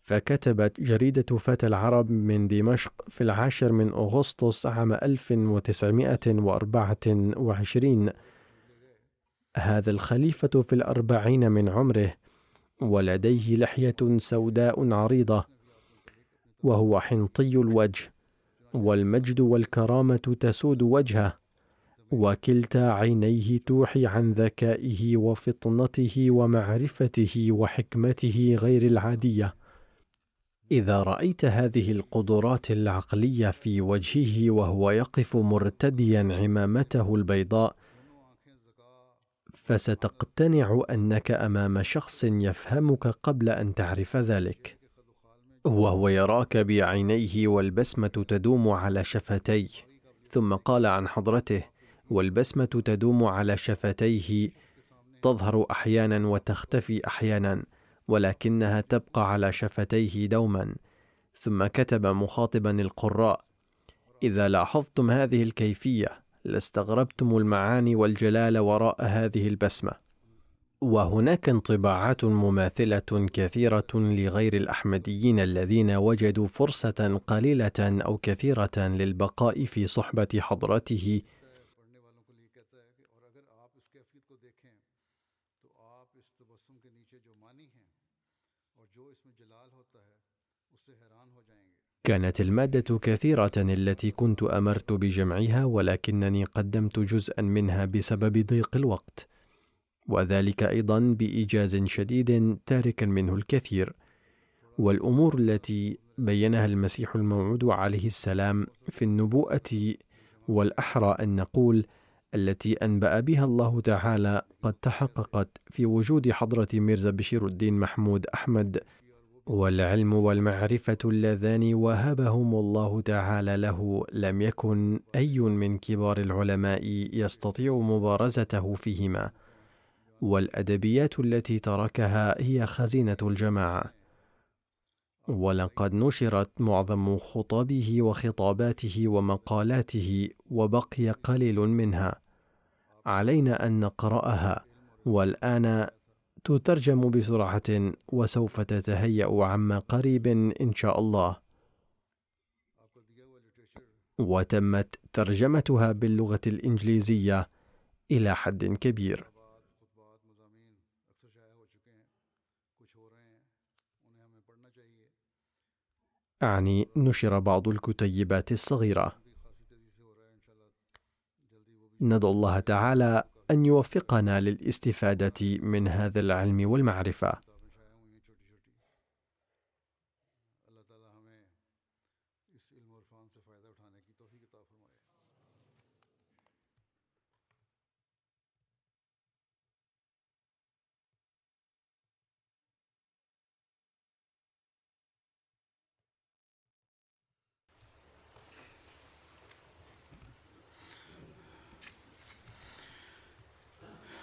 Speaker 2: فكتبت جريدة فتى العرب من دمشق في العاشر من أغسطس عام 1924 هذا الخليفة في الأربعين من عمره ولديه لحية سوداء عريضة وهو حنطي الوجه والمجد والكرامة تسود وجهه وكلتا عينيه توحي عن ذكائه وفطنته ومعرفته وحكمته غير العادية. إذا رأيت هذه القدرات العقلية في وجهه وهو يقف مرتديا عمامته البيضاء فستقتنع أنك أمام شخص يفهمك قبل أن تعرف ذلك. وهو يراك بعينيه والبسمة تدوم على شفتيه. ثم قال عن حضرته والبسمة تدوم على شفتيه تظهر أحيانا وتختفي أحيانا ولكنها تبقى على شفتيه دوما. ثم كتب مخاطبا القراء إذا لاحظتم هذه الكيفية لاستغربتم المعاني والجلال وراء هذه البسمة. وهناك انطباعات مماثلة كثيرة لغير الأحمديين الذين وجدوا فرصة قليلة أو كثيرة للبقاء في صحبة حضرته كانت المادة كثيرة التي كنت أمرت بجمعها ولكنني قدمت جزءا منها بسبب ضيق الوقت وذلك أيضا بإيجاز شديد تاركا منه الكثير. والأمور التي بينها المسيح الموعود عليه السلام في النبوءة والأحرى أن نقول التي أنبأ بها الله تعالى قد تحققت في وجود حضرة ميرزا بشير الدين محمود أحمد والعلم والمعرفة اللذان وهبهم الله تعالى له لم يكن أي من كبار العلماء يستطيع مبارزته فيهما. والأدبيات التي تركها هي خزينة الجماعة. ولقد نشرت معظم خطبه وخطاباته ومقالاته وبقي قليل منها. علينا أن نقرأها والآن تترجم بسرعة وسوف تتهيأ عما قريب إن شاء الله. وتمت ترجمتها باللغة الإنجليزية إلى حد كبير. أعني نشر بعض الكتيبات
Speaker 1: بھی
Speaker 2: ندعو الله تعالى أن يوفقنا للاستفادة من هذا العلم
Speaker 1: والمعرفة.